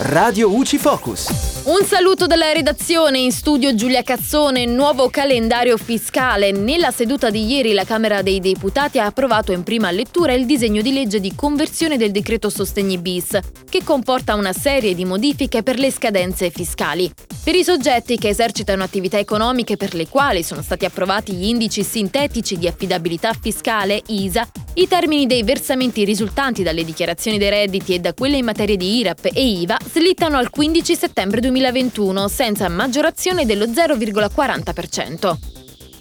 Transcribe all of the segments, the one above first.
Radio UCI Focus. Un saluto dalla redazione, in studio Giulia Cazzone, nuovo calendario fiscale. Nella seduta di ieri la Camera dei Deputati ha approvato in prima lettura il disegno di legge di conversione del decreto Sostegni bis, che comporta una serie di modifiche per le scadenze fiscali. Per i soggetti che esercitano attività economiche per le quali sono stati approvati gli indici sintetici di affidabilità fiscale ISA, i termini dei versamenti risultanti dalle dichiarazioni dei redditi e da quelle in materia di IRAP e IVA slittano al 15 settembre 2021 senza maggiorazione dello 0,40%.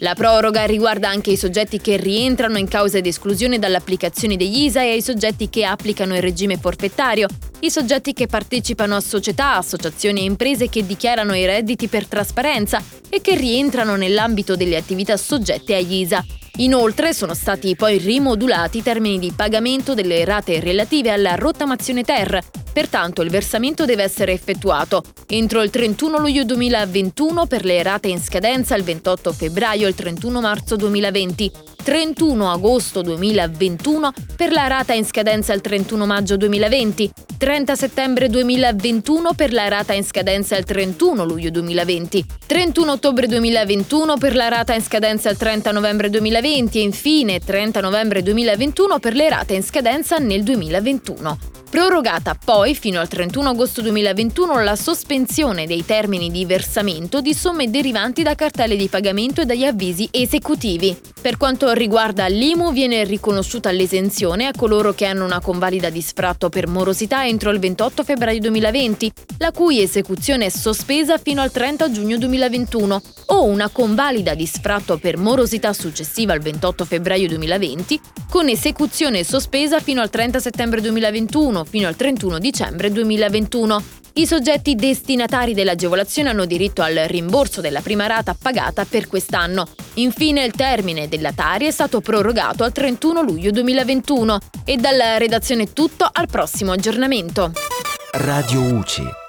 La proroga riguarda anche i soggetti che rientrano in causa di esclusione dall'applicazione degli ISA e ai soggetti che applicano il regime forfettario, i soggetti che partecipano a società, associazioni e imprese che dichiarano i redditi per trasparenza e che rientrano nell'ambito delle attività soggette agli ISA, Inoltre sono stati poi rimodulati i termini di pagamento delle rate relative alla rottamazione ter. Pertanto il versamento deve essere effettuato entro il 31 luglio 2021 per le rate in scadenza il 28 febbraio e il 31 marzo 2020, 31 agosto 2021 per la rata in scadenza il 31 maggio 2020, 30 settembre 2021 per la rata in scadenza il 31 luglio 2020, 31 ottobre 2021 per la rata in scadenza il 30 novembre 2020 e infine 30 novembre 2021 per le rate in scadenza nel 2021. Prorogata poi fino al 31 agosto 2021 la sospensione dei termini di versamento di somme derivanti da cartelle di pagamento e dagli avvisi esecutivi. Per quanto riguarda l'IMU viene riconosciuta l'esenzione a coloro che hanno una convalida di sfratto per morosità entro il 28 febbraio 2020, la cui esecuzione è sospesa fino al 30 giugno 2021, o una convalida di sfratto per morosità successiva al 28 febbraio 2020, con esecuzione sospesa fino al 30 settembre 2021 fino al 31 dicembre 2021. I soggetti destinatari dell'agevolazione hanno diritto al rimborso della prima rata pagata per quest'anno. Infine il termine della Tari è stato prorogato al 31 luglio 2021 e dalla redazione tutto al prossimo aggiornamento. Radio UCI